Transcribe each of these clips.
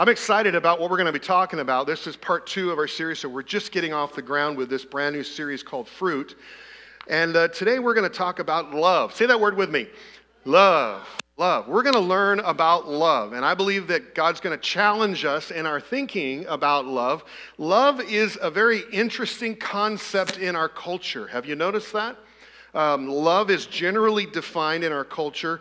I'm excited about what we're going to be talking about. This is part two of our series, so we're just getting off the ground with this brand new series called Fruit. And uh, today we're going to talk about love. Say that word with me love. Love. We're going to learn about love. And I believe that God's going to challenge us in our thinking about love. Love is a very interesting concept in our culture. Have you noticed that? Um, love is generally defined in our culture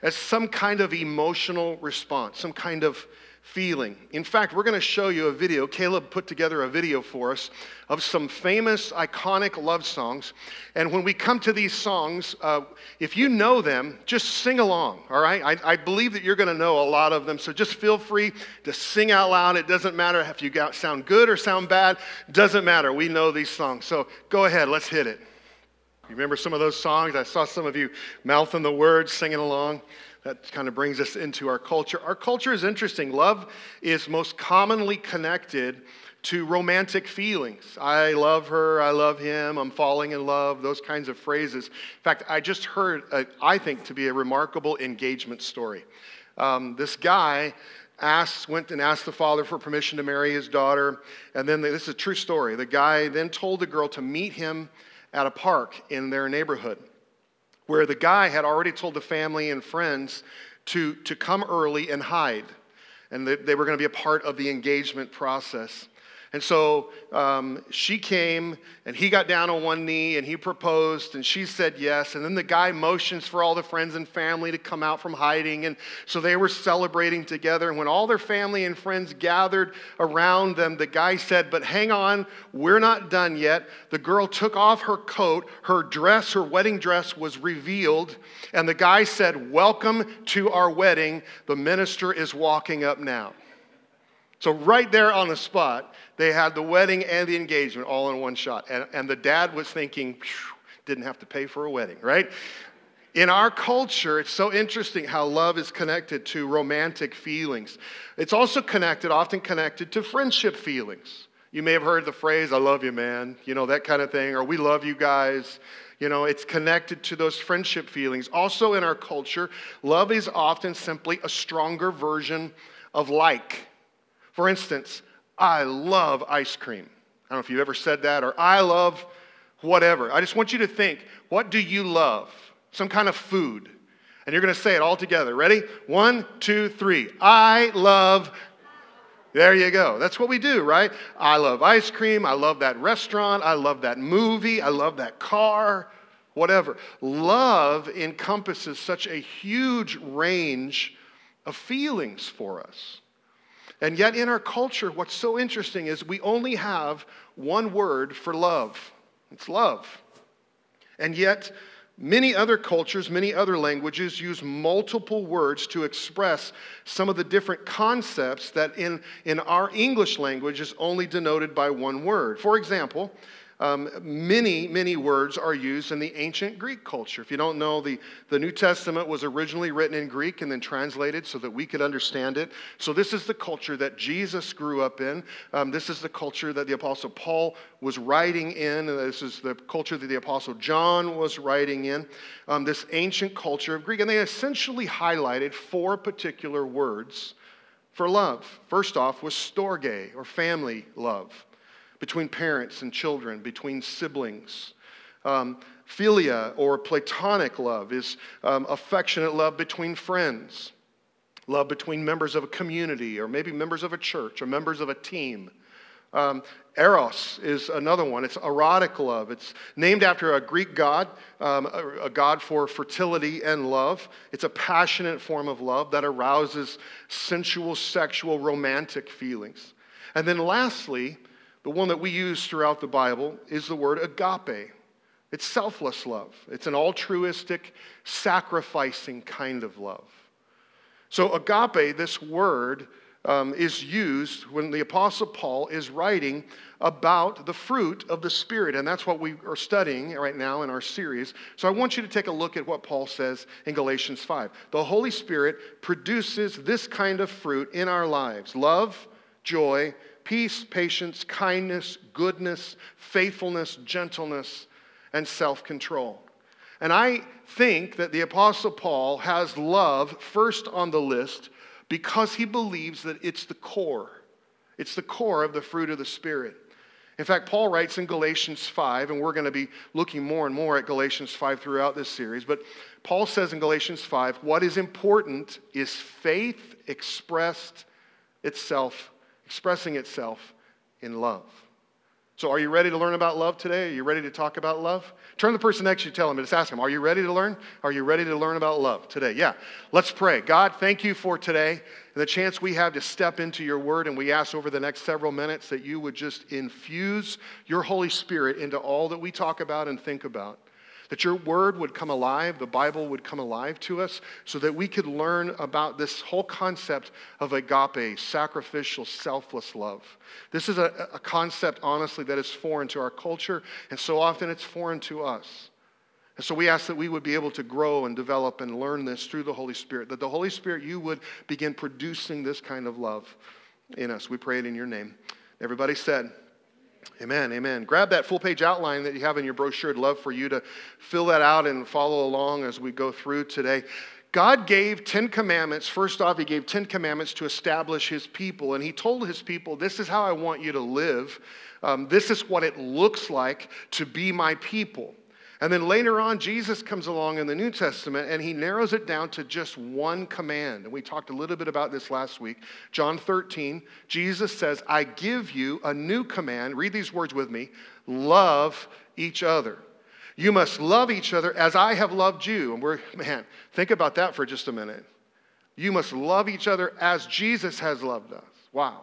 as some kind of emotional response, some kind of feeling. In fact, we're going to show you a video. Caleb put together a video for us of some famous, iconic love songs. And when we come to these songs, uh, if you know them, just sing along, all right? I, I believe that you're going to know a lot of them. So just feel free to sing out loud. It doesn't matter if you got, sound good or sound bad, doesn't matter. We know these songs. So go ahead, let's hit it. You remember some of those songs? I saw some of you mouthing the words, singing along that kind of brings us into our culture. Our culture is interesting. Love is most commonly connected to romantic feelings. I love her, I love him, I'm falling in love, those kinds of phrases. In fact, I just heard, a, I think, to be a remarkable engagement story. Um, this guy asked, went and asked the father for permission to marry his daughter, and then this is a true story. The guy then told the girl to meet him at a park in their neighborhood where the guy had already told the family and friends to, to come early and hide. And they, they were going to be a part of the engagement process. And so um, she came and he got down on one knee and he proposed and she said yes. And then the guy motions for all the friends and family to come out from hiding. And so they were celebrating together. And when all their family and friends gathered around them, the guy said, But hang on, we're not done yet. The girl took off her coat, her dress, her wedding dress was revealed. And the guy said, Welcome to our wedding. The minister is walking up now. So, right there on the spot, they had the wedding and the engagement all in one shot. And, and the dad was thinking, didn't have to pay for a wedding, right? In our culture, it's so interesting how love is connected to romantic feelings. It's also connected, often connected to friendship feelings. You may have heard the phrase, I love you, man, you know, that kind of thing, or we love you guys. You know, it's connected to those friendship feelings. Also, in our culture, love is often simply a stronger version of like. For instance, I love ice cream. I don't know if you've ever said that, or I love whatever. I just want you to think what do you love? Some kind of food. And you're going to say it all together. Ready? One, two, three. I love. There you go. That's what we do, right? I love ice cream. I love that restaurant. I love that movie. I love that car. Whatever. Love encompasses such a huge range of feelings for us. And yet, in our culture, what's so interesting is we only have one word for love it's love. And yet, many other cultures, many other languages use multiple words to express some of the different concepts that in, in our English language is only denoted by one word. For example, um, many, many words are used in the ancient Greek culture. If you don't know, the, the New Testament was originally written in Greek and then translated so that we could understand it. So, this is the culture that Jesus grew up in. Um, this is the culture that the Apostle Paul was writing in. This is the culture that the Apostle John was writing in. Um, this ancient culture of Greek. And they essentially highlighted four particular words for love. First off was storge, or family love between parents and children, between siblings. Um, philia or platonic love is um, affectionate love between friends, love between members of a community, or maybe members of a church, or members of a team. Um, Eros is another one. It's erotic love. It's named after a Greek god, um, a, a, god for fertility and love. It's a passionate form of love that arouses sensual, sexual, romantic feelings. And then lastly, the one that we use throughout the Bible is the word agape. It's selfless love, it's an altruistic, sacrificing kind of love. So, agape, this word, um, is used when the Apostle Paul is writing about the fruit of the Spirit. And that's what we are studying right now in our series. So I want you to take a look at what Paul says in Galatians 5. The Holy Spirit produces this kind of fruit in our lives love, joy, peace, patience, kindness, goodness, faithfulness, gentleness, and self control. And I think that the Apostle Paul has love first on the list because he believes that it's the core. It's the core of the fruit of the Spirit. In fact, Paul writes in Galatians 5, and we're going to be looking more and more at Galatians 5 throughout this series, but Paul says in Galatians 5, what is important is faith expressed itself, expressing itself in love. So, are you ready to learn about love today? Are you ready to talk about love? Turn to the person next to you, tell them, just ask them, Are you ready to learn? Are you ready to learn about love today? Yeah. Let's pray. God, thank you for today and the chance we have to step into your word. And we ask over the next several minutes that you would just infuse your Holy Spirit into all that we talk about and think about that your word would come alive, the Bible would come alive to us, so that we could learn about this whole concept of agape, sacrificial, selfless love. This is a, a concept, honestly, that is foreign to our culture, and so often it's foreign to us. And so we ask that we would be able to grow and develop and learn this through the Holy Spirit, that the Holy Spirit, you would begin producing this kind of love in us. We pray it in your name. Everybody said, Amen, amen. Grab that full page outline that you have in your brochure. I'd love for you to fill that out and follow along as we go through today. God gave 10 commandments. First off, He gave 10 commandments to establish His people. And He told His people, This is how I want you to live. Um, this is what it looks like to be my people. And then later on, Jesus comes along in the New Testament and he narrows it down to just one command. And we talked a little bit about this last week. John 13, Jesus says, I give you a new command. Read these words with me love each other. You must love each other as I have loved you. And we're, man, think about that for just a minute. You must love each other as Jesus has loved us. Wow.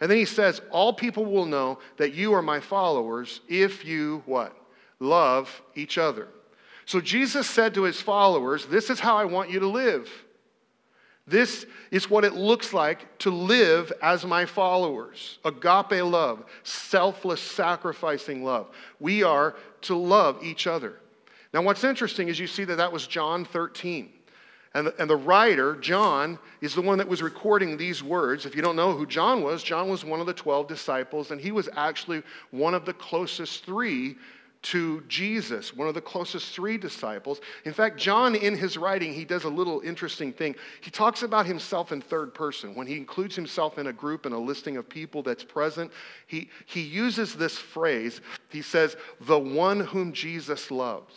And then he says, All people will know that you are my followers if you what? Love each other. So Jesus said to his followers, This is how I want you to live. This is what it looks like to live as my followers agape love, selfless, sacrificing love. We are to love each other. Now, what's interesting is you see that that was John 13. And the, and the writer, John, is the one that was recording these words. If you don't know who John was, John was one of the 12 disciples, and he was actually one of the closest three to Jesus, one of the closest three disciples. In fact, John, in his writing, he does a little interesting thing. He talks about himself in third person. When he includes himself in a group and a listing of people that's present, he, he uses this phrase. He says, the one whom Jesus loves.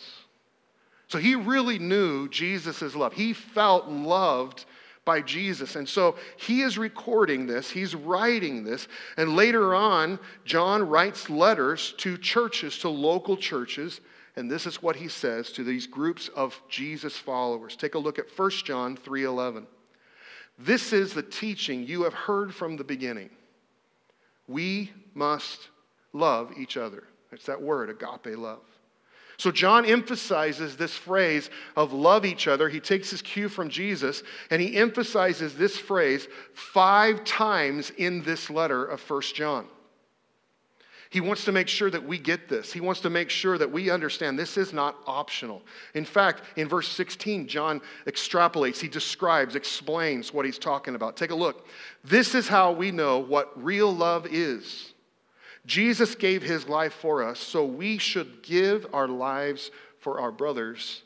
So he really knew Jesus' love. He felt loved by Jesus. And so he is recording this, he's writing this, and later on, John writes letters to churches, to local churches, and this is what he says to these groups of Jesus followers. Take a look at 1 John 3:11. This is the teaching you have heard from the beginning. We must love each other. It's that word, agape love. So John emphasizes this phrase of love each other. He takes his cue from Jesus and he emphasizes this phrase five times in this letter of First John. He wants to make sure that we get this. He wants to make sure that we understand this is not optional. In fact, in verse 16, John extrapolates, he describes, explains what he's talking about. Take a look. This is how we know what real love is. Jesus gave his life for us, so we should give our lives for our brothers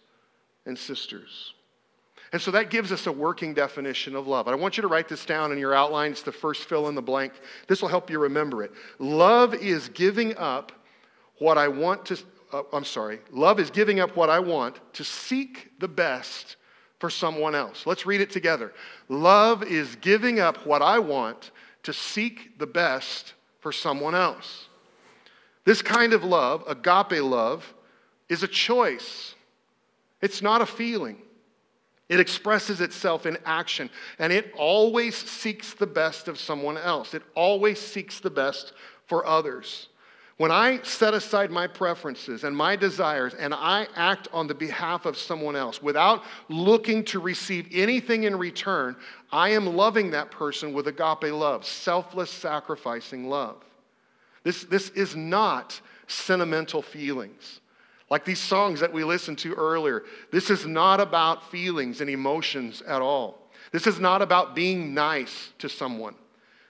and sisters. And so that gives us a working definition of love. I want you to write this down in your outline. It's the first fill in the blank. This will help you remember it. Love is giving up what I want to, uh, I'm sorry, love is giving up what I want to seek the best for someone else. Let's read it together. Love is giving up what I want to seek the best for someone else. This kind of love, agape love, is a choice. It's not a feeling. It expresses itself in action, and it always seeks the best of someone else. It always seeks the best for others. When I set aside my preferences and my desires and I act on the behalf of someone else without looking to receive anything in return, I am loving that person with agape love, selfless, sacrificing love. This, this is not sentimental feelings. Like these songs that we listened to earlier, this is not about feelings and emotions at all. This is not about being nice to someone.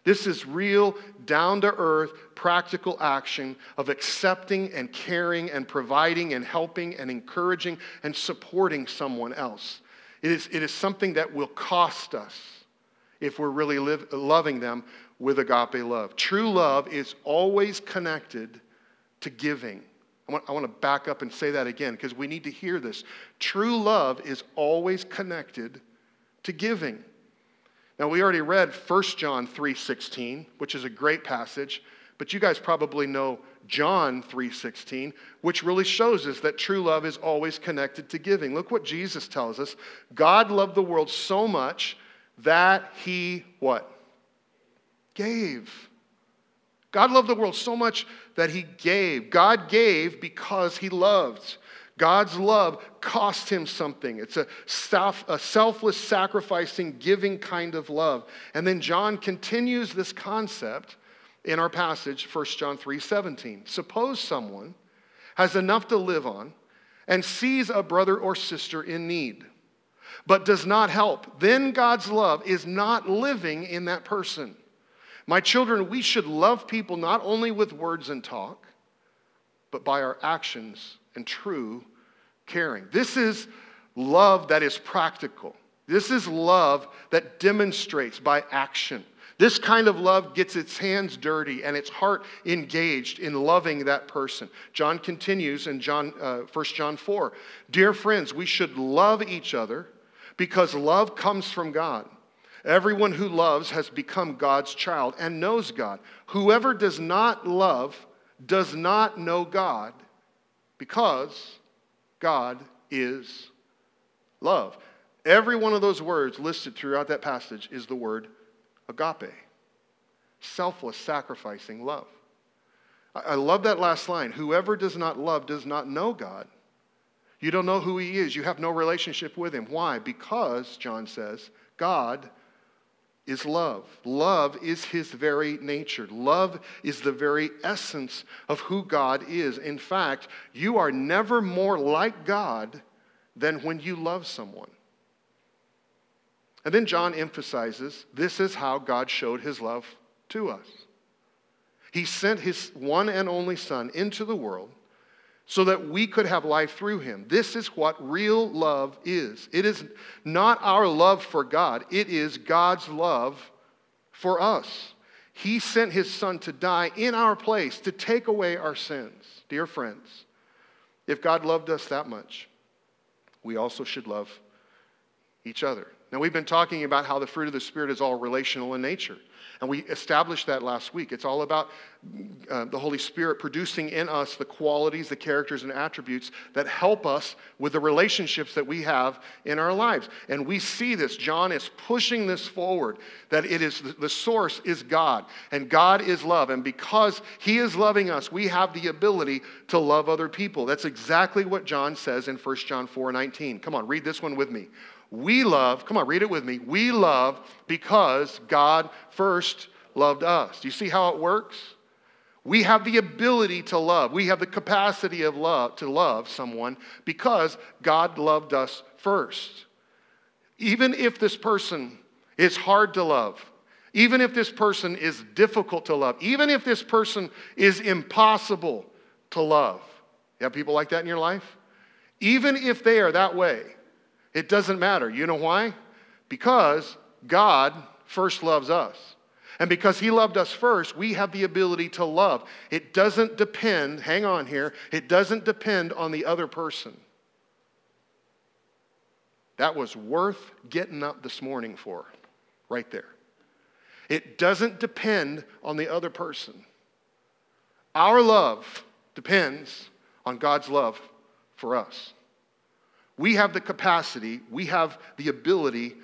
This is real, down to earth, practical action of accepting and caring and providing and helping and encouraging and supporting someone else. It is, it is something that will cost us. if we're really live, loving them with agape love. True love is always connected to giving. I want, I want to back up and say that again because we need to hear this. True love is always connected to giving. Now we already read 1 John 3:16, which is a great passage, but you guys probably know John 3:16, which really shows us that true love is always connected to giving. Look what Jesus tells us. God loved the world so much that he what? Gave. God loved the world so much that he gave. God gave because he loved. God's love cost him something. It's a, self, a selfless, sacrificing, giving kind of love. And then John continues this concept in our passage, 1 John 3 17. Suppose someone has enough to live on and sees a brother or sister in need, but does not help, then God's love is not living in that person. My children, we should love people not only with words and talk, but by our actions and true caring. This is love that is practical. This is love that demonstrates by action. This kind of love gets its hands dirty and its heart engaged in loving that person. John continues in John, uh, 1 John 4 Dear friends, we should love each other because love comes from God. Everyone who loves has become God's child and knows God. Whoever does not love does not know God because God is love. Every one of those words listed throughout that passage is the word agape selfless, sacrificing love. I love that last line. Whoever does not love does not know God. You don't know who He is. You have no relationship with Him. Why? Because, John says, God is love. Love is His very nature. Love is the very essence of who God is. In fact, you are never more like God than when you love someone. And then John emphasizes this is how God showed his love to us. He sent his one and only Son into the world so that we could have life through him. This is what real love is. It is not our love for God, it is God's love for us. He sent his Son to die in our place to take away our sins. Dear friends, if God loved us that much, we also should love each other. Now, we've been talking about how the fruit of the Spirit is all relational in nature. And we established that last week. It's all about uh, the Holy Spirit producing in us the qualities, the characters, and attributes that help us with the relationships that we have in our lives. And we see this. John is pushing this forward that it is the source is God, and God is love. And because He is loving us, we have the ability to love other people. That's exactly what John says in 1 John 4 19. Come on, read this one with me. We love, come on, read it with me. We love because God first loved us. Do you see how it works? We have the ability to love. We have the capacity of love to love someone because God loved us first. Even if this person is hard to love, even if this person is difficult to love, even if this person is impossible to love. You have people like that in your life? Even if they are that way, it doesn't matter. You know why? Because God first loves us. And because He loved us first, we have the ability to love. It doesn't depend, hang on here, it doesn't depend on the other person. That was worth getting up this morning for, right there. It doesn't depend on the other person. Our love depends on God's love for us. We have the capacity, we have the ability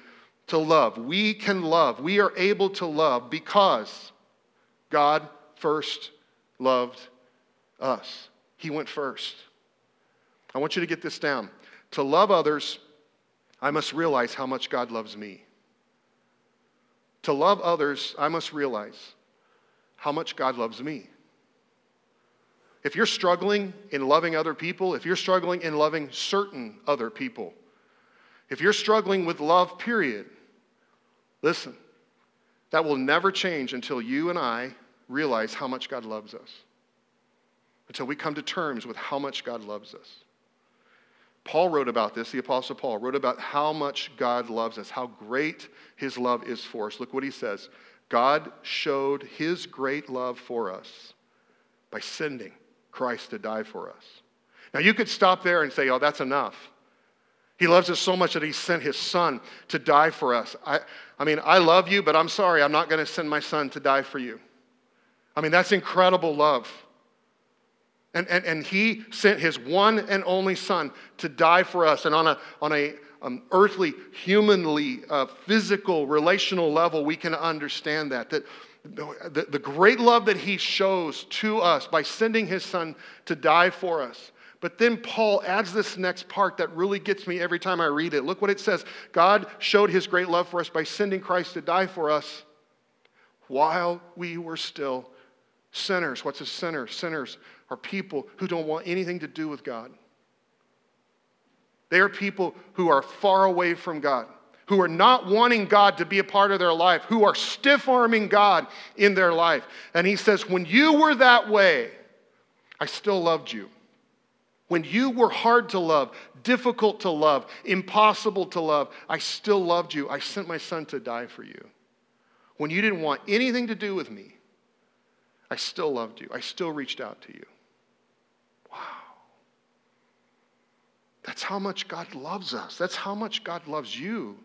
to love. We can love. We are able to love because God first loved us. He went first. I want you to get this down. To love others, I must realize how much God loves me. To love others, I must realize how much God loves me. If you're struggling in loving other people, if you're struggling in loving certain other people, if you're struggling with love, period, listen, that will never change until you and I realize how much God loves us. Until we come to terms with how much God loves us. Paul wrote about this, the Apostle Paul wrote about how much God loves us, how great his love is for us. Look what he says God showed his great love for us by sending Christ to die for us. Now, you could stop there and say, oh, that's enough. He loves us so much that he sent his son to die for us. I, I mean, I love you, but I'm sorry, I'm not going to send my son to die for you. I mean, that's incredible love. And, and, and he sent his one and only son to die for us. And on a, on a um, earthly, humanly, uh, physical, relational level, we can understand that. That the, the great love that he shows to us by sending his son to die for us. But then Paul adds this next part that really gets me every time I read it. Look what it says God showed his great love for us by sending Christ to die for us while we were still sinners. What's a sinner? Sinners are people who don't want anything to do with God. They are people who are far away from God, who are not wanting God to be a part of their life, who are stiff arming God in their life. And he says, When you were that way, I still loved you. When you were hard to love, difficult to love, impossible to love, I still loved you. I sent my son to die for you. When you didn't want anything to do with me, I still loved you. I still reached out to you. Wow. That's how much God loves us. That's how much God loves you.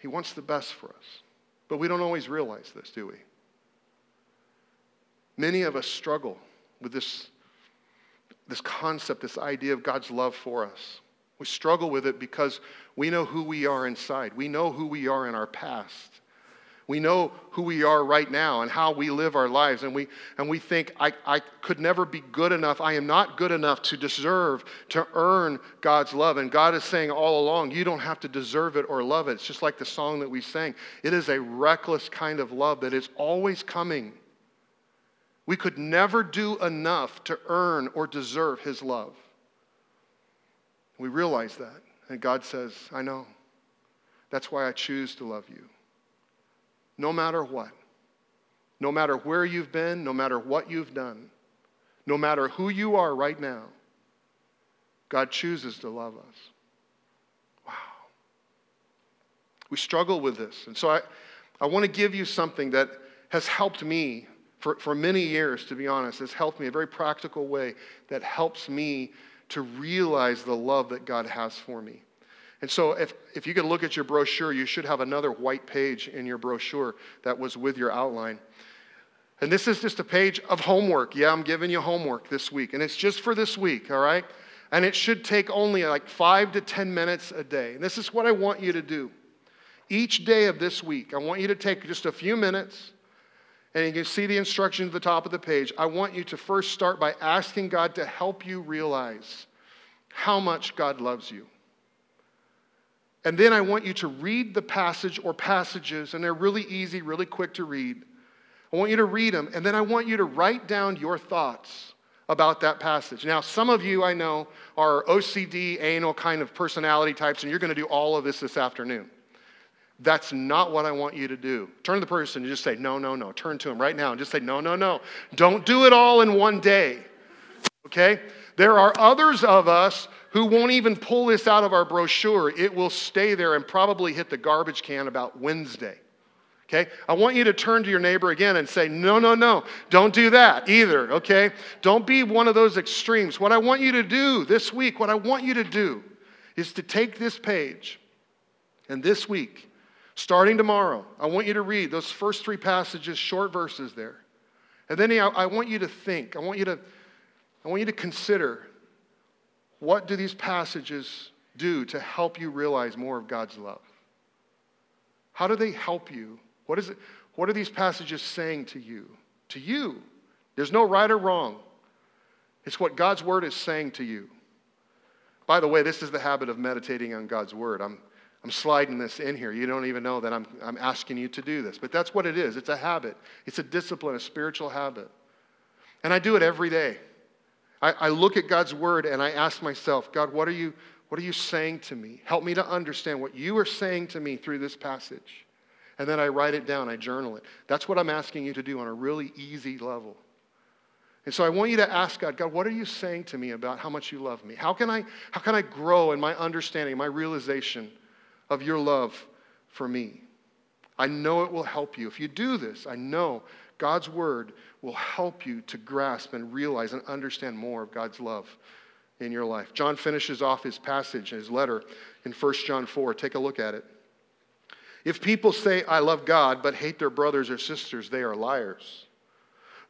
He wants the best for us. But we don't always realize this, do we? Many of us struggle with this, this concept, this idea of God's love for us. We struggle with it because we know who we are inside. We know who we are in our past. We know who we are right now and how we live our lives. And we, and we think, I, I could never be good enough. I am not good enough to deserve, to earn God's love. And God is saying all along, you don't have to deserve it or love it. It's just like the song that we sang. It is a reckless kind of love that is always coming. We could never do enough to earn or deserve His love. We realize that. And God says, I know. That's why I choose to love you no matter what. No matter where you've been, no matter what you've done, no matter who you are right now, God chooses to love us. Wow. We struggle with this. And so I, I want to give you something that has helped me for, for many years, to be honest, has helped me a very practical way that helps me to realize the love that God has for me. And so, if, if you could look at your brochure, you should have another white page in your brochure that was with your outline. And this is just a page of homework. Yeah, I'm giving you homework this week. And it's just for this week, all right? And it should take only like five to 10 minutes a day. And this is what I want you to do. Each day of this week, I want you to take just a few minutes, and you can see the instructions at the top of the page. I want you to first start by asking God to help you realize how much God loves you. And then I want you to read the passage or passages, and they're really easy, really quick to read. I want you to read them, and then I want you to write down your thoughts about that passage. Now, some of you I know are OCD, anal kind of personality types, and you're going to do all of this this afternoon. That's not what I want you to do. Turn to the person and just say, no, no, no. Turn to him right now and just say, no, no, no. Don't do it all in one day. Okay? There are others of us who won't even pull this out of our brochure. It will stay there and probably hit the garbage can about Wednesday. Okay? I want you to turn to your neighbor again and say, no, no, no, don't do that either. Okay? Don't be one of those extremes. What I want you to do this week, what I want you to do is to take this page and this week, starting tomorrow, I want you to read those first three passages, short verses there. And then I want you to think, I want you to, I want you to consider what do these passages do to help you realize more of God's love? How do they help you? What, is it, what are these passages saying to you? To you. There's no right or wrong. It's what God's word is saying to you. By the way, this is the habit of meditating on God's word. I'm, I'm sliding this in here. You don't even know that I'm, I'm asking you to do this. But that's what it is. It's a habit, it's a discipline, a spiritual habit. And I do it every day. I, I look at God's word and I ask myself, God, what are you, what are you saying to me? Help me to understand what you are saying to me through this passage. And then I write it down, I journal it. That's what I'm asking you to do on a really easy level. And so I want you to ask God, God, what are you saying to me about how much you love me? How can I, how can I grow in my understanding, my realization of your love for me? I know it will help you. If you do this, I know God's word will help you to grasp and realize and understand more of God's love in your life. John finishes off his passage, his letter in 1 John 4. Take a look at it. If people say, I love God, but hate their brothers or sisters, they are liars.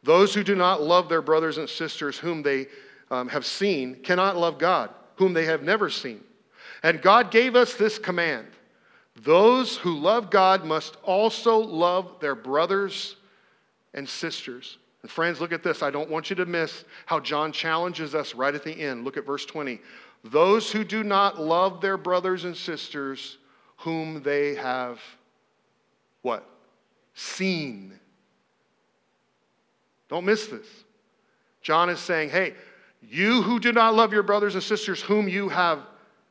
Those who do not love their brothers and sisters whom they um, have seen cannot love God, whom they have never seen. And God gave us this command those who love God must also love their brothers and sisters. And friends, look at this. I don't want you to miss how John challenges us right at the end. Look at verse 20. Those who do not love their brothers and sisters whom they have what? Seen. Don't miss this. John is saying, hey, you who do not love your brothers and sisters whom you have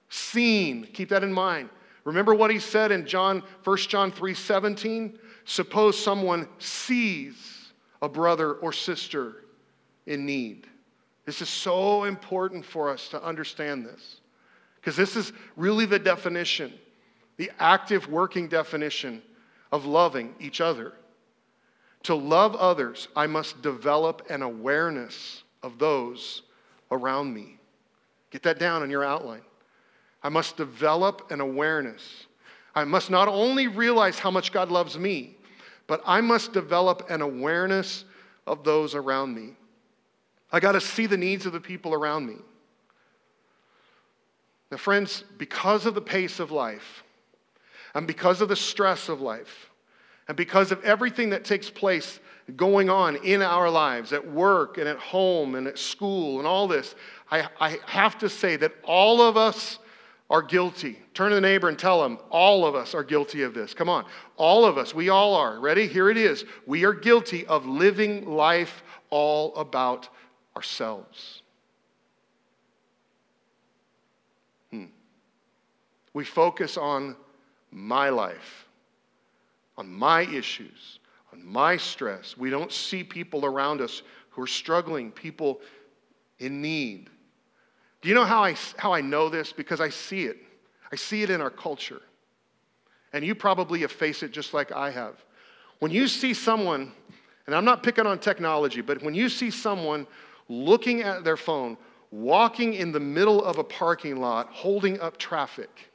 seen, keep that in mind. Remember what he said in John, 1 John 3 17? Suppose someone sees a brother or sister in need. This is so important for us to understand this because this is really the definition, the active working definition of loving each other. To love others, I must develop an awareness of those around me. Get that down in your outline. I must develop an awareness. I must not only realize how much God loves me, but I must develop an awareness of those around me. I got to see the needs of the people around me. Now, friends, because of the pace of life and because of the stress of life, and because of everything that takes place going on in our lives, at work and at home and at school and all this, I, I have to say that all of us are guilty. Turn to the neighbor and tell them, all of us are guilty of this. Come on. All of us, we all are. Ready? Here it is. We are guilty of living life all about ourselves. Hmm. We focus on my life on my issues, on my stress. We don't see people around us who are struggling, people in need. Do you know how I, how I know this? Because I see it. I see it in our culture. And you probably have faced it just like I have. When you see someone, and I'm not picking on technology, but when you see someone looking at their phone, walking in the middle of a parking lot, holding up traffic,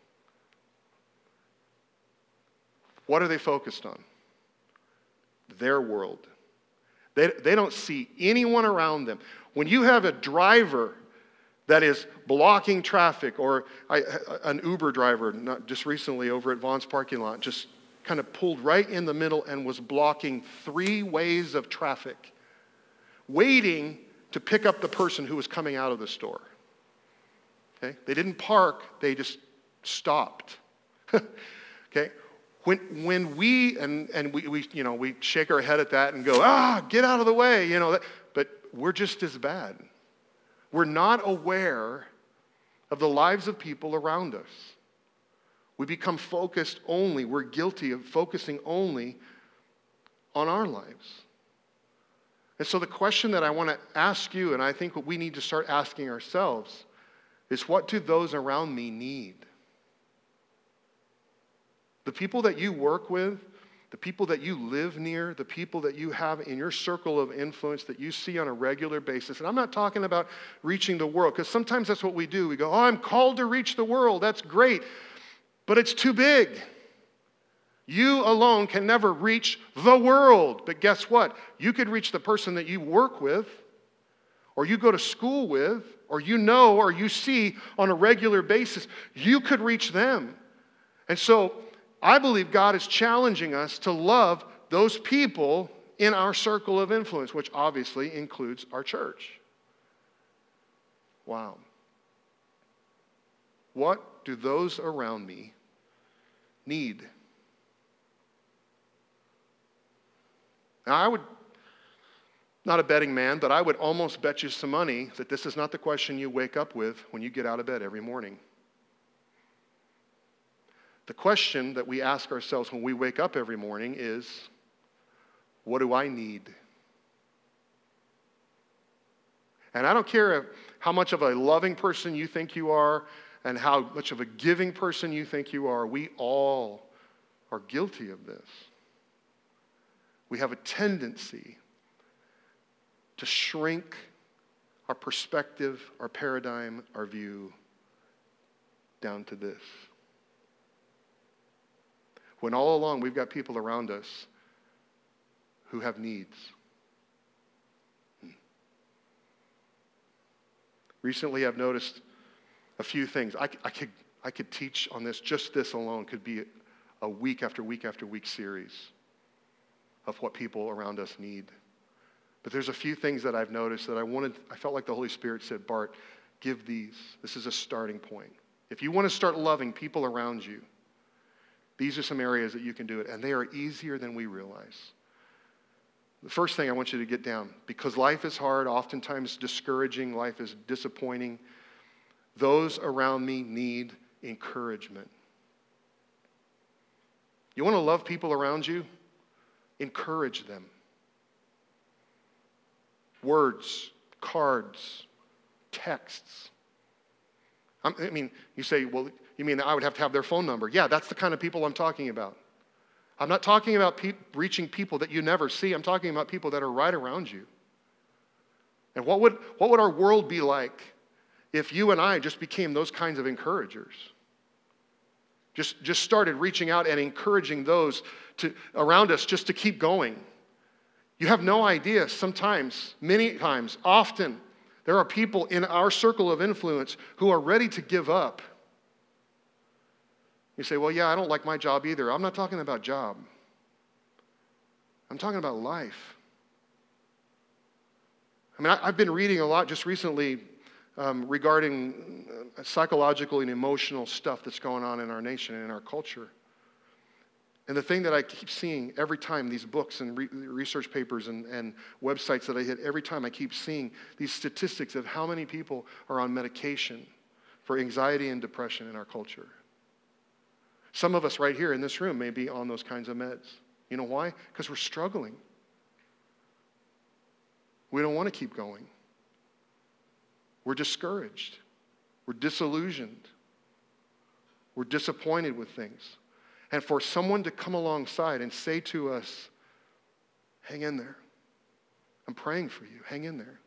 What are they focused on? Their world. They, they don't see anyone around them. When you have a driver that is blocking traffic, or I, an Uber driver, not just recently over at Vaughn's parking lot, just kind of pulled right in the middle and was blocking three ways of traffic, waiting to pick up the person who was coming out of the store. Okay? They didn't park, they just stopped. okay? when, when we, and, and we, we, you know, we shake our head at that and go, ah, get out of the way, you know, that, but we're just as bad. We're not aware of the lives of people around us. We become focused only, we're guilty of focusing only on our lives. And so, the question that I want to ask you, and I think what we need to start asking ourselves, is what do those around me need? The people that you work with, the people that you live near, the people that you have in your circle of influence that you see on a regular basis. And I'm not talking about reaching the world, because sometimes that's what we do. We go, Oh, I'm called to reach the world. That's great. But it's too big. You alone can never reach the world. But guess what? You could reach the person that you work with, or you go to school with, or you know, or you see on a regular basis. You could reach them. And so I believe God is challenging us to love those people in our circle of influence, which obviously includes our church. Wow. What do those around me need? Now, I would, not a betting man, but I would almost bet you some money that this is not the question you wake up with when you get out of bed every morning. The question that we ask ourselves when we wake up every morning is what do I need? And I don't care how much of a loving person you think you are and how much of a giving person you think you are, we all are guilty of this. We have a tendency to shrink our perspective, our paradigm, our view down to this. When all along we've got people around us who have needs. Hmm. Recently, I've noticed a few things. I, I, could, I could teach on this, just this alone could be a week after week after week series of what people around us need. But there's a few things that I've noticed that I wanted, I felt like the Holy Spirit said, Bart, give these. This is a starting point. If you want to start loving people around you, these are some areas that you can do it, and they are easier than we realize. The first thing I want you to get down, because life is hard, oftentimes discouraging, life is disappointing. Those around me need encouragement. You want to love people around you? Encourage them words, cards, texts. I mean, you say, well, you mean I would have to have their phone number? Yeah, that's the kind of people I'm talking about. I'm not talking about pe- reaching people that you never see. I'm talking about people that are right around you. And what would, what would our world be like if you and I just became those kinds of encouragers? Just, just started reaching out and encouraging those to, around us just to keep going. You have no idea sometimes, many times, often, there are people in our circle of influence who are ready to give up. You say, well, yeah, I don't like my job either. I'm not talking about job, I'm talking about life. I mean, I, have been reading a lot just recently um, regarding uh, psychological and emotional stuff that's going on in our nation and in our culture. And the thing that I keep seeing every time, these books and re- research papers and, and websites that I hit, every time I keep seeing these statistics of how many people are on medication for anxiety and depression in our culture. Some of us right here in this room may be on those kinds of meds. You know why? Because we're struggling. We don't want to keep going. We're discouraged. We're disillusioned. We're disappointed with things and for someone to come alongside and say to us, hang in there. I'm praying for you. Hang in there.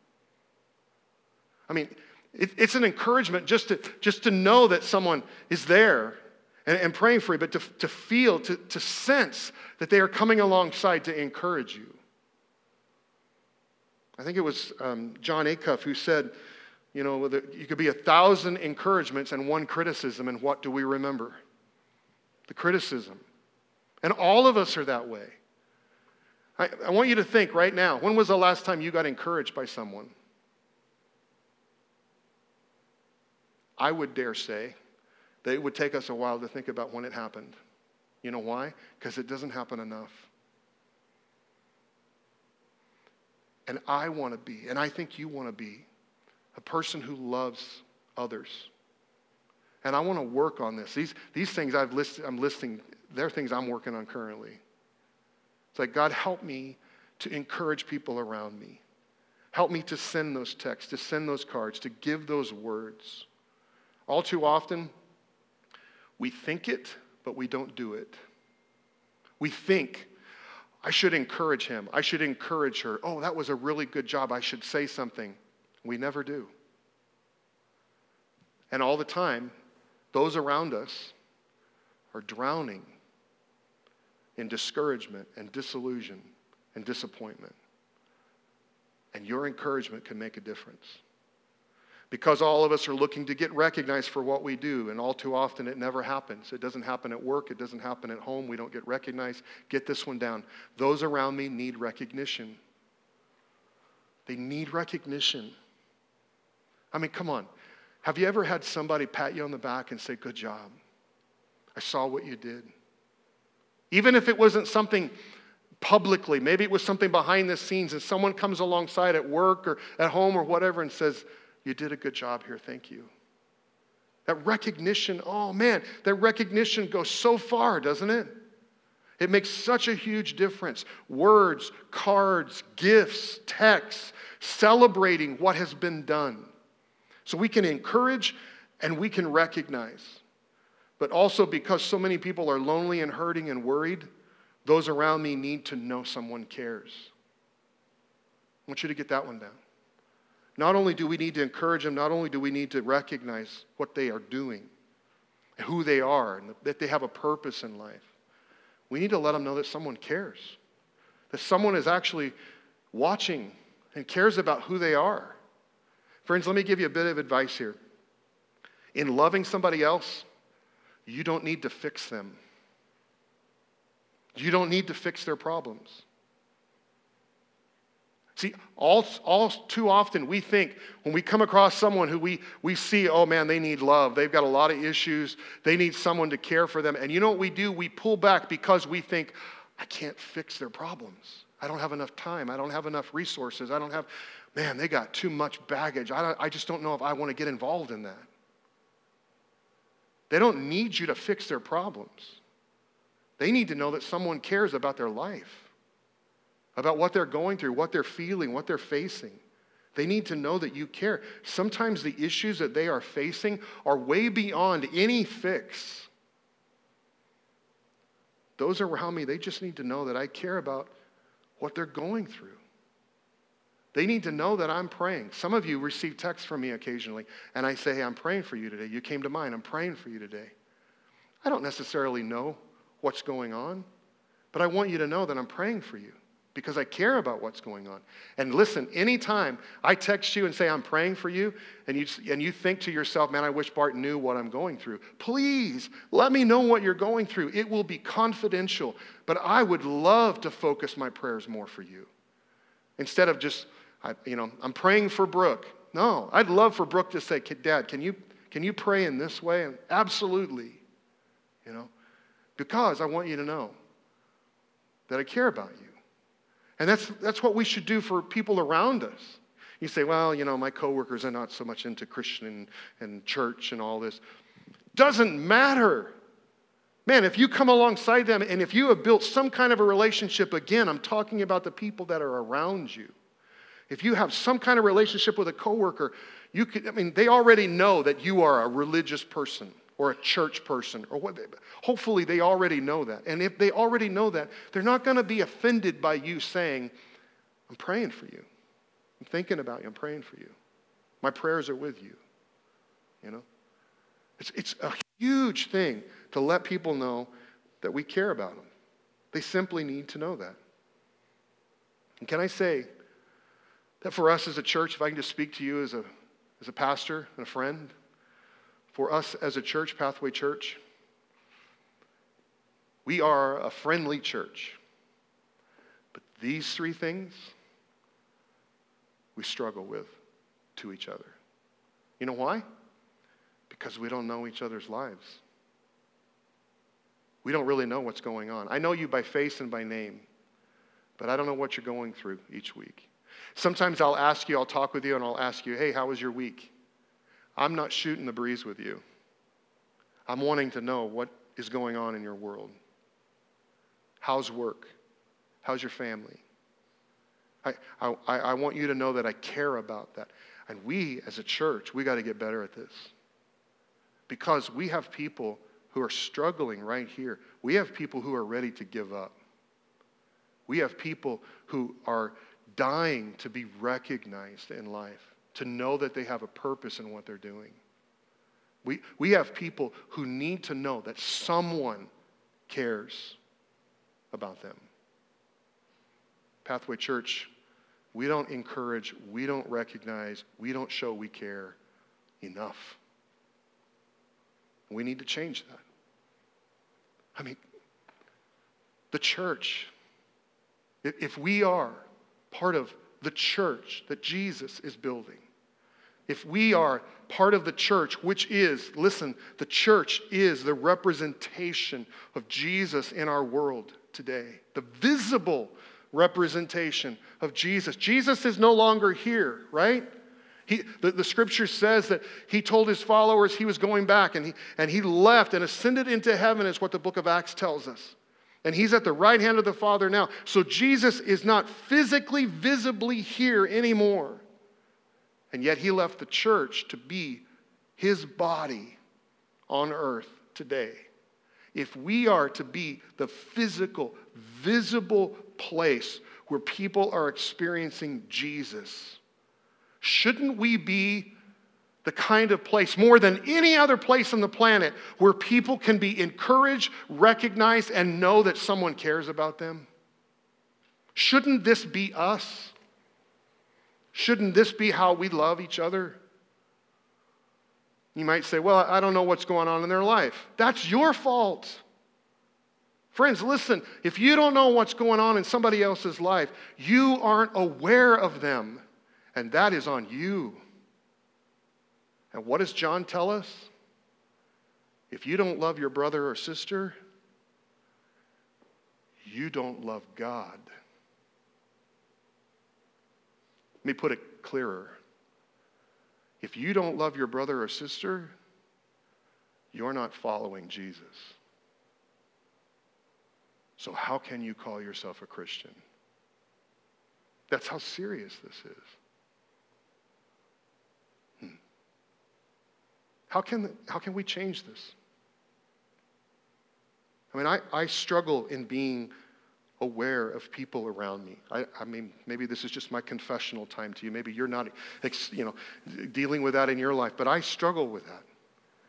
I mean, it, it's an encouragement just to, just to know that someone is there and, and praying for you, but to, to feel, to, to sense that they are coming alongside to encourage you. I think it was um, Jon Acuff who said, you know, you could be a thousand encouragements and one criticism, and what do we remember? the criticism. And all of us are that way. I, I want you to think right now when was the last time you got encouraged by someone? I would dare say that it would take us a while to think about when it happened. You know why? Because it doesn't happen enough. And I want to be, and I think you want to be, a person who loves others. And I want to work on this. These, these things I've listed, I'm listing, they're things I'm working on currently. It's like, God, help me to encourage people around me. Help me to send those texts, to send those cards, to give those words. All too often, we think it, but we don't do it. We think, I should encourage him. I should encourage her. Oh, that was a really good job. I should say something. We never do. And all the time, those around us are drowning in discouragement and disillusion and disappointment. And your encouragement can make a difference. Because all of us are looking to get recognized for what we do, and all too often it never happens. It doesn't happen at work, it doesn't happen at home, we don't get recognized. Get this one down. Those around me need recognition. They need recognition. I mean, come on. Have you ever had somebody pat you on the back and say, Good job? I saw what you did. Even if it wasn't something publicly, maybe it was something behind the scenes, and someone comes alongside at work or at home or whatever and says, You did a good job here, thank you. That recognition, oh man, that recognition goes so far, doesn't it? It makes such a huge difference. Words, cards, gifts, texts, celebrating what has been done. So we can encourage and we can recognize. But also because so many people are lonely and hurting and worried, those around me need to know someone cares. I want you to get that one down. Not only do we need to encourage them, not only do we need to recognize what they are doing, who they are, and that they have a purpose in life, we need to let them know that someone cares, that someone is actually watching and cares about who they are. Friends, let me give you a bit of advice here. In loving somebody else, you don't need to fix them. You don't need to fix their problems. See, all, all too often we think when we come across someone who we, we see, oh man, they need love. They've got a lot of issues. They need someone to care for them. And you know what we do? We pull back because we think, I can't fix their problems. I don't have enough time. I don't have enough resources. I don't have, man, they got too much baggage. I, I just don't know if I want to get involved in that. They don't need you to fix their problems. They need to know that someone cares about their life about what they're going through, what they're feeling, what they're facing. They need to know that you care. Sometimes the issues that they are facing are way beyond any fix. Those around me, they just need to know that I care about what they're going through. They need to know that I'm praying. Some of you receive texts from me occasionally, and I say, Hey, I'm praying for you today. You came to mind. I'm praying for you today. I don't necessarily know what's going on, but I want you to know that I'm praying for you because I care about what's going on. And listen, anytime I text you and say I'm praying for you, and you, and you think to yourself, man, I wish Bart knew what I'm going through, please let me know what you're going through. It will be confidential, but I would love to focus my prayers more for you. Instead of just, I, you know, I'm praying for Brooke. No, I'd love for Brooke to say, Dad, can you, can you pray in this way? And absolutely, you know, because I want you to know that I care about you. And that's, that's what we should do for people around us. You say, well, you know, my coworkers are not so much into Christian and, and church and all this. Doesn't matter. Man, if you come alongside them and if you have built some kind of a relationship, again, I'm talking about the people that are around you. If you have some kind of relationship with a coworker, you could, I mean, they already know that you are a religious person or a church person or what hopefully they already know that. And if they already know that they're not going to be offended by you saying i'm praying for you. I'm thinking about you. I'm praying for you. My prayers are with you. You know? It's, it's a huge thing to let people know that we care about them they simply need to know that. And can i say that for us as a church if i can just speak to you as a as a pastor and a friend for us as a church, Pathway Church, we are a friendly church. But these three things we struggle with to each other. You know why? Because we don't know each other's lives. We don't really know what's going on. I know you by face and by name, but I don't know what you're going through each week. Sometimes I'll ask you, I'll talk with you, and I'll ask you, hey, how was your week? I'm not shooting the breeze with you. I'm wanting to know what is going on in your world. How's work? How's your family? I, I, I want you to know that I care about that. And we, as a church, we got to get better at this. Because we have people who are struggling right here. We have people who are ready to give up. We have people who are dying to be recognized in life to know that they have a purpose in what they're doing. We, we have people who need to know that someone cares about them. Pathway Church, we don't encourage, we don't recognize, we don't show we care enough. We need to change that. I mean, the church, if we are part of the church that Jesus is building, if we are part of the church, which is, listen, the church is the representation of Jesus in our world today, the visible representation of Jesus. Jesus is no longer here, right? He, the, the scripture says that he told his followers he was going back and he, and he left and ascended into heaven, is what the book of Acts tells us. And he's at the right hand of the Father now. So Jesus is not physically, visibly here anymore. And yet he left the church to be his body on earth today. If we are to be the physical, visible place where people are experiencing Jesus, shouldn't we be the kind of place, more than any other place on the planet, where people can be encouraged, recognized, and know that someone cares about them? Shouldn't this be us? Shouldn't this be how we love each other? You might say, Well, I don't know what's going on in their life. That's your fault. Friends, listen, if you don't know what's going on in somebody else's life, you aren't aware of them, and that is on you. And what does John tell us? If you don't love your brother or sister, you don't love God. Let me put it clearer. If you don't love your brother or sister, you're not following Jesus. So, how can you call yourself a Christian? That's how serious this is. Hmm. How can, how can we change this? I mean, I, I struggle in being aware of people around me. I, I, mean, maybe this is just my confessional time to you. Maybe you're not, you know, dealing with that in your life, but I struggle with that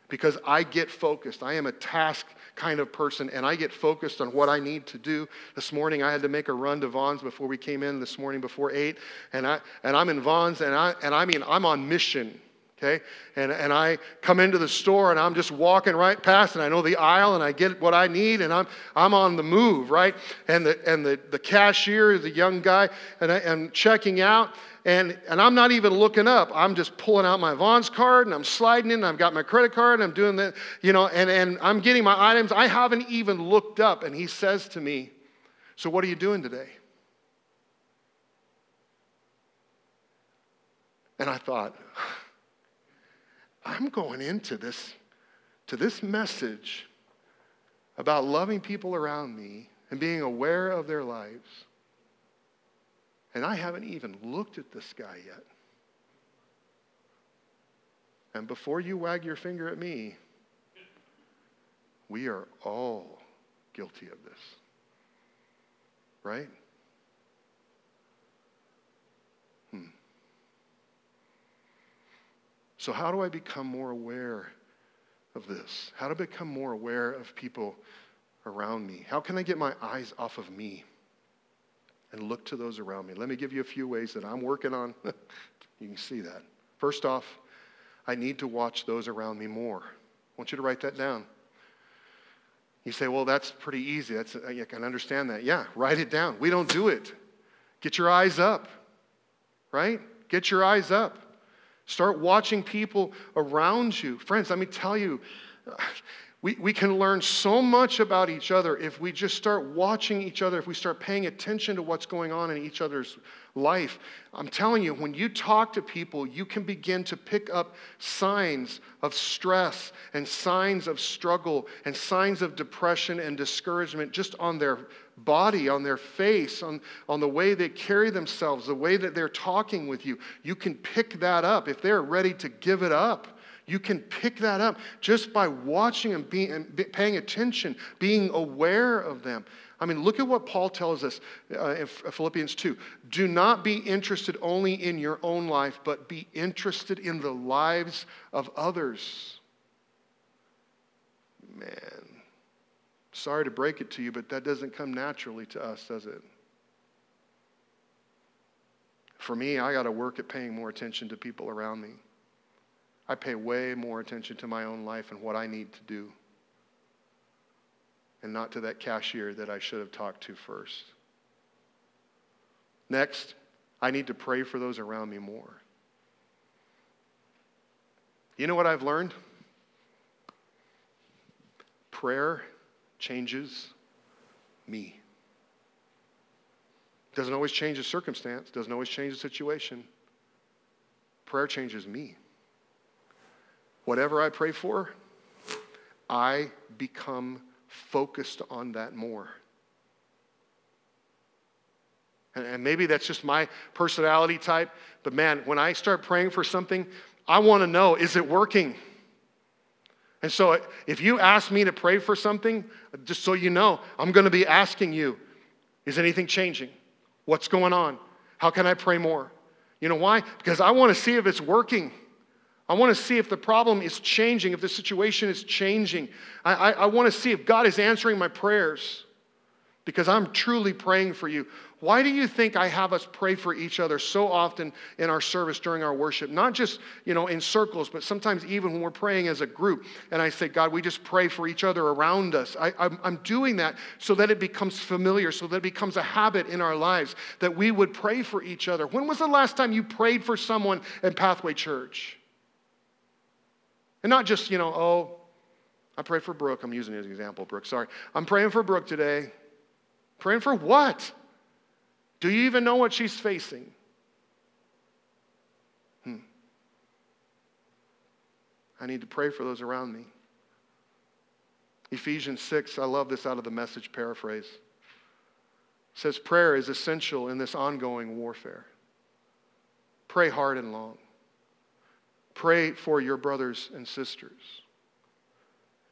because I get focused. I am a task kind of person, and I get focused on what I need to do. This morning, I had to make a run to Vons before we came in this morning before eight, and I and I'm in Vons, and I and I mean I'm on mission okay? And, and I come into the store and I'm just walking right past and I know the aisle and I get what I need and I'm, I'm on the move, right? And the, and the, the cashier is a young guy and I, am checking out and, and I'm not even looking up. I'm just pulling out my Vons card and I'm sliding in. I've got my credit card and I'm doing that, you know, and, and I'm getting my items. I haven't even looked up. And he says to me, So what are you doing today? And I thought, I'm going into this, to this message about loving people around me and being aware of their lives. And I haven't even looked at this guy yet. And before you wag your finger at me, we are all guilty of this. Right? So, how do I become more aware of this? How to become more aware of people around me? How can I get my eyes off of me and look to those around me? Let me give you a few ways that I'm working on. you can see that. First off, I need to watch those around me more. I want you to write that down. You say, well, that's pretty easy. That's, uh, I can understand that. Yeah, write it down. We don't do it. Get your eyes up, right? Get your eyes up. Start watching people around you. Friends, let me tell you, we, we can learn so much about each other if we just start watching each other, if we start paying attention to what's going on in each other's life. I'm telling you, when you talk to people, you can begin to pick up signs of stress and signs of struggle and signs of depression and discouragement just on their body, on their face, on, on the way they carry themselves, the way that they're talking with you. You can pick that up. If they're ready to give it up, you can pick that up just by watching and, being, and paying attention, being aware of them. I mean, look at what Paul tells us uh, in Philippians 2. Do not be interested only in your own life, but be interested in the lives of others. Man, Sorry to break it to you, but that doesn't come naturally to us, does it? For me, I got to work at paying more attention to people around me. I pay way more attention to my own life and what I need to do, and not to that cashier that I should have talked to first. Next, I need to pray for those around me more. You know what I've learned? Prayer changes me. Doesn't always change the circumstance, doesn't always change the situation. Prayer changes me. Whatever I pray for, I become focused on that more. And, and maybe that's just my personality type, but man, when I start praying for something, I want to know is it working? And so if you ask me to pray for something, just so you know, I'm going to be asking you is anything changing? What's going on? How can I pray more? You know why? Because I want to see if it's working. I want to see if the problem is changing, if the situation is changing. I, I, I want to see if God is answering my prayers because I'm truly praying for you. Why do you think I have us pray for each other so often in our service during our worship? Not just, you know, in circles, but sometimes even when we're praying as a group. And I say, God, we just pray for each other around us. I, I'm, I'm doing that so that it becomes familiar, so that it becomes a habit in our lives that we would pray for each other. When was the last time you prayed for someone in Pathway Church? And not just, you know, oh, I pray for Brooke. I'm using an example, Brooke. Sorry. I'm praying for Brooke today. Praying for what? Do you even know what she's facing? Hmm. I need to pray for those around me. Ephesians 6, I love this out of the message paraphrase. Says prayer is essential in this ongoing warfare. Pray hard and long. Pray for your brothers and sisters.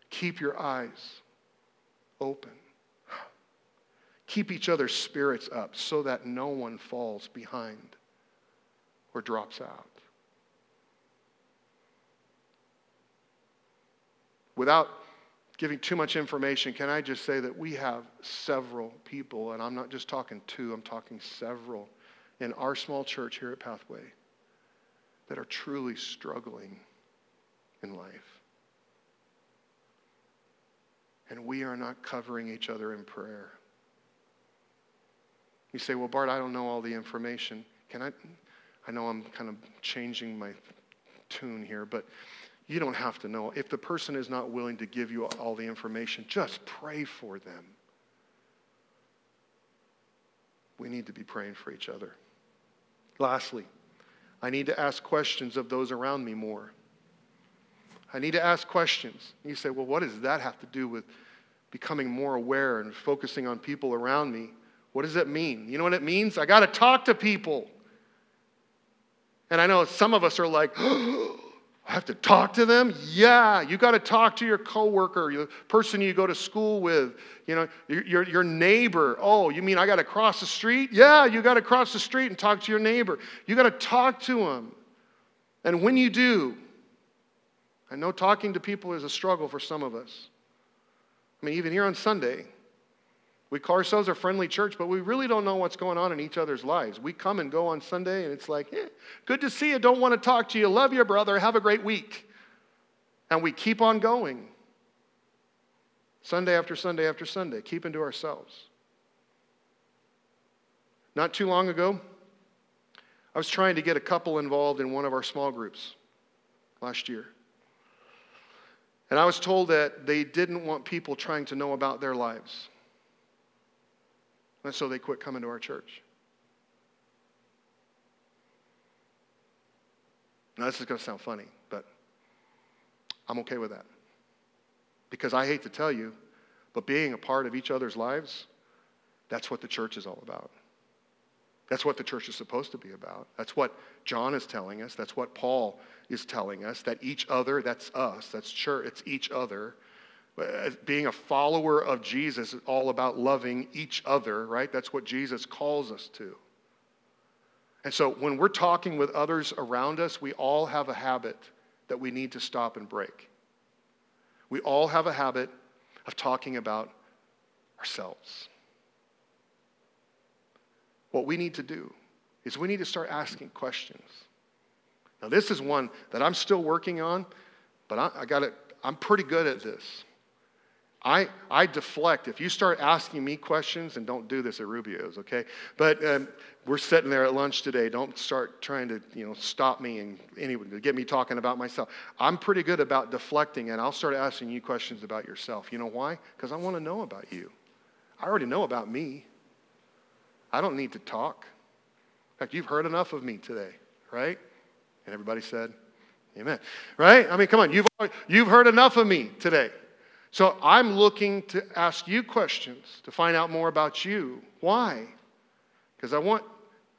Keep your eyes open. Keep each other's spirits up so that no one falls behind or drops out. Without giving too much information, can I just say that we have several people, and I'm not just talking two, I'm talking several in our small church here at Pathway that are truly struggling in life. And we are not covering each other in prayer. You say, well, Bart, I don't know all the information. Can I? I know I'm kind of changing my tune here, but you don't have to know. If the person is not willing to give you all the information, just pray for them. We need to be praying for each other. Lastly, I need to ask questions of those around me more. I need to ask questions. You say, well, what does that have to do with becoming more aware and focusing on people around me? What does that mean? You know what it means? I got to talk to people. And I know some of us are like, oh, I have to talk to them? Yeah, you got to talk to your coworker, the person you go to school with, you know, your, your, your neighbor. Oh, you mean I got to cross the street? Yeah, you got to cross the street and talk to your neighbor. You got to talk to them. And when you do, I know talking to people is a struggle for some of us. I mean, even here on Sunday, we call ourselves a friendly church, but we really don't know what's going on in each other's lives. We come and go on Sunday, and it's like, eh, good to see you. Don't want to talk to you. Love you, brother. Have a great week. And we keep on going. Sunday after Sunday after Sunday, keeping to ourselves. Not too long ago, I was trying to get a couple involved in one of our small groups last year. And I was told that they didn't want people trying to know about their lives. And so they quit coming to our church. Now, this is going to sound funny, but I'm okay with that. Because I hate to tell you, but being a part of each other's lives, that's what the church is all about. That's what the church is supposed to be about. That's what John is telling us. That's what Paul is telling us that each other, that's us, that's church, it's each other, being a follower of Jesus is all about loving each other, right? That's what Jesus calls us to. And so when we're talking with others around us, we all have a habit that we need to stop and break. We all have a habit of talking about ourselves. What we need to do is we need to start asking questions. Now, this is one that I'm still working on, but I, I got it. I'm pretty good at this. I, I deflect. If you start asking me questions, and don't do this at Rubio's, okay? But um, we're sitting there at lunch today. Don't start trying to, you know, stop me and anyway, get me talking about myself. I'm pretty good about deflecting, and I'll start asking you questions about yourself. You know why? Because I want to know about you. I already know about me. I don't need to talk. In fact, you've heard enough of me today, right? And everybody said, Amen. Right? I mean, come on, you've, you've heard enough of me today. So I'm looking to ask you questions to find out more about you. Why? Because I want,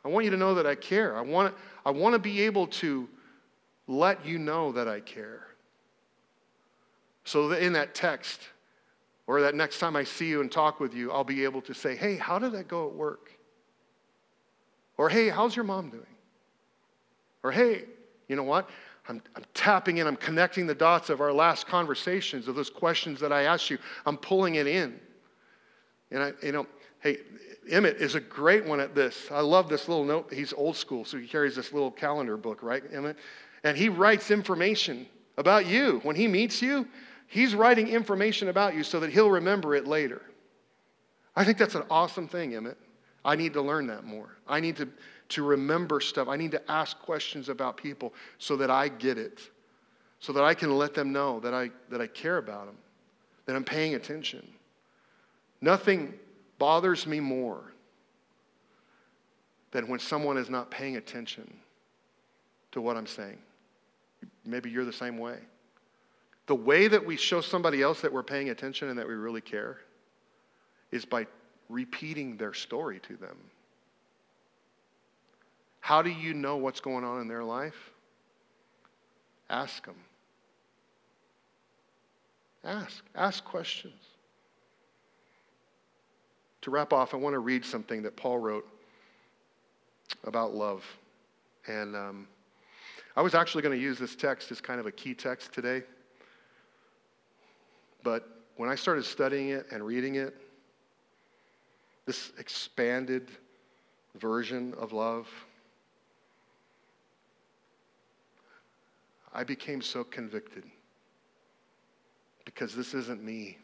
I want you to know that I care. I want, I want to be able to let you know that I care. So that in that text, or that next time I see you and talk with you, I'll be able to say, hey, how did that go at work? Or hey, how's your mom doing? Or hey, you know what? I'm, I'm, tapping in, I'm connecting the dots of our last conversations, of those questions that I asked you. I'm pulling it in. And I, you know, hey, Emmett is a great one at this. I love this little note. He's old school, so he carries this little calendar book, right, Emmett? And he writes information about you. When he meets you, he's writing information about you so that he'll remember it later. I think that's an awesome thing, Emmett. I need to learn that more. I need to to remember stuff. I need to ask questions about people so that I get it, so that I can let them know that I, that I care about them, that I'm paying attention. Nothing bothers me more than when someone is not paying attention to what I'm saying. Maybe you're the same way. The way that we show somebody else that we're paying attention and that we really care is by repeating their story to them. How do you know what's going on in their life? Ask them. Ask. Ask questions. To wrap off, I want to read something that Paul wrote about love. And um, I was actually going to use this text as kind of a key text today. But when I started studying it and reading it, this expanded version of love, I became so convicted because this isn't me.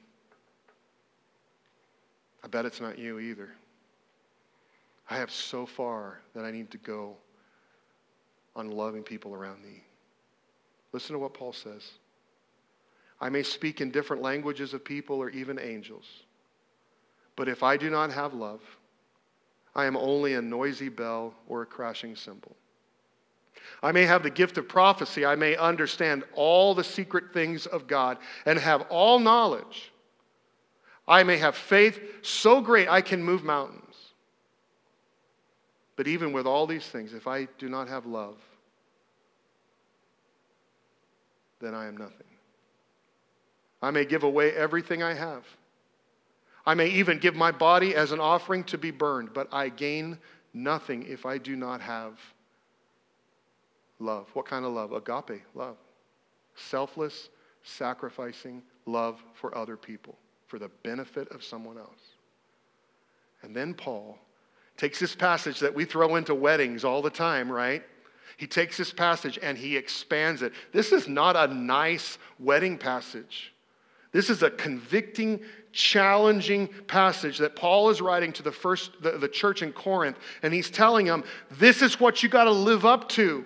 I bet it's not you either. I have so far that I need to go on loving people around me. Listen to what Paul says. I may speak in different languages of people or even angels, but if I do not have love, I am only a noisy bell or a crashing cymbal. I may have the gift of prophecy. I may understand all the secret things of God and have all knowledge. I may have faith so great I can move mountains. But even with all these things, if I do not have love, then I am nothing. I may give away everything I have. I may even give my body as an offering to be burned, but I gain nothing if I do not have love. What kind of love? Agape love. Selfless, sacrificing love for other people for the benefit of someone else. And then Paul takes this passage that we throw into weddings all the time, right? He takes this passage and he expands it. This is not a nice wedding passage. This is a convicting, challenging passage that Paul is writing to the first the, the church in Corinth, and he's telling them, this is what you got to live up to.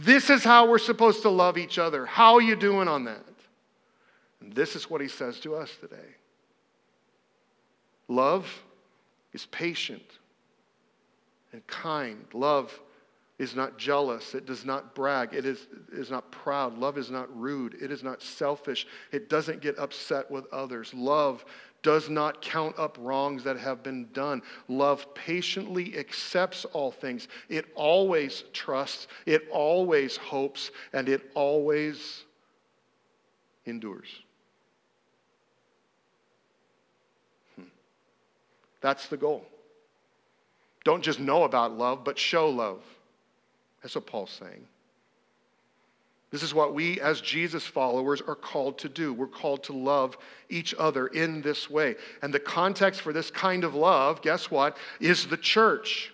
This is how we're supposed to love each other. How are you doing on that? And this is what he says to us today. Love is patient and kind. Love is not jealous. It does not brag. It is, is not proud. Love is not rude. It is not selfish. It doesn't get upset with others. Love does not count up wrongs that have been done. Love patiently accepts all things. It always trusts, it always hopes, and it always endures. Hmm. That's the goal. Don't just know about love, but show love. That's what Paul's saying. This is what we, as Jesus followers, are called to do. We're called to love each other in this way. And the context for this kind of love, guess what, is the church.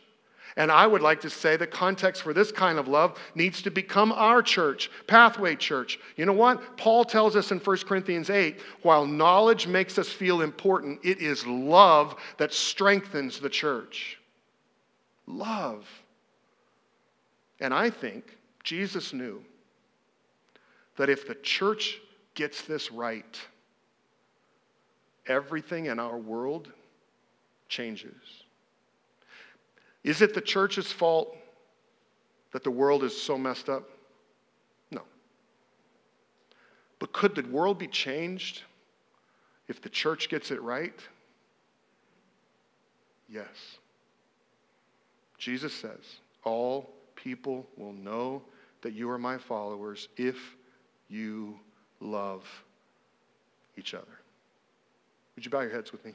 And I would like to say the context for this kind of love needs to become our church, Pathway Church. You know what? Paul tells us in 1 Corinthians 8 while knowledge makes us feel important, it is love that strengthens the church. Love. And I think Jesus knew that if the church gets this right, everything in our world changes. Is it the church's fault that the world is so messed up? No. But could the world be changed if the church gets it right? Yes. Jesus says, All people will know that you are my followers if you love each other. Would you bow your heads with me?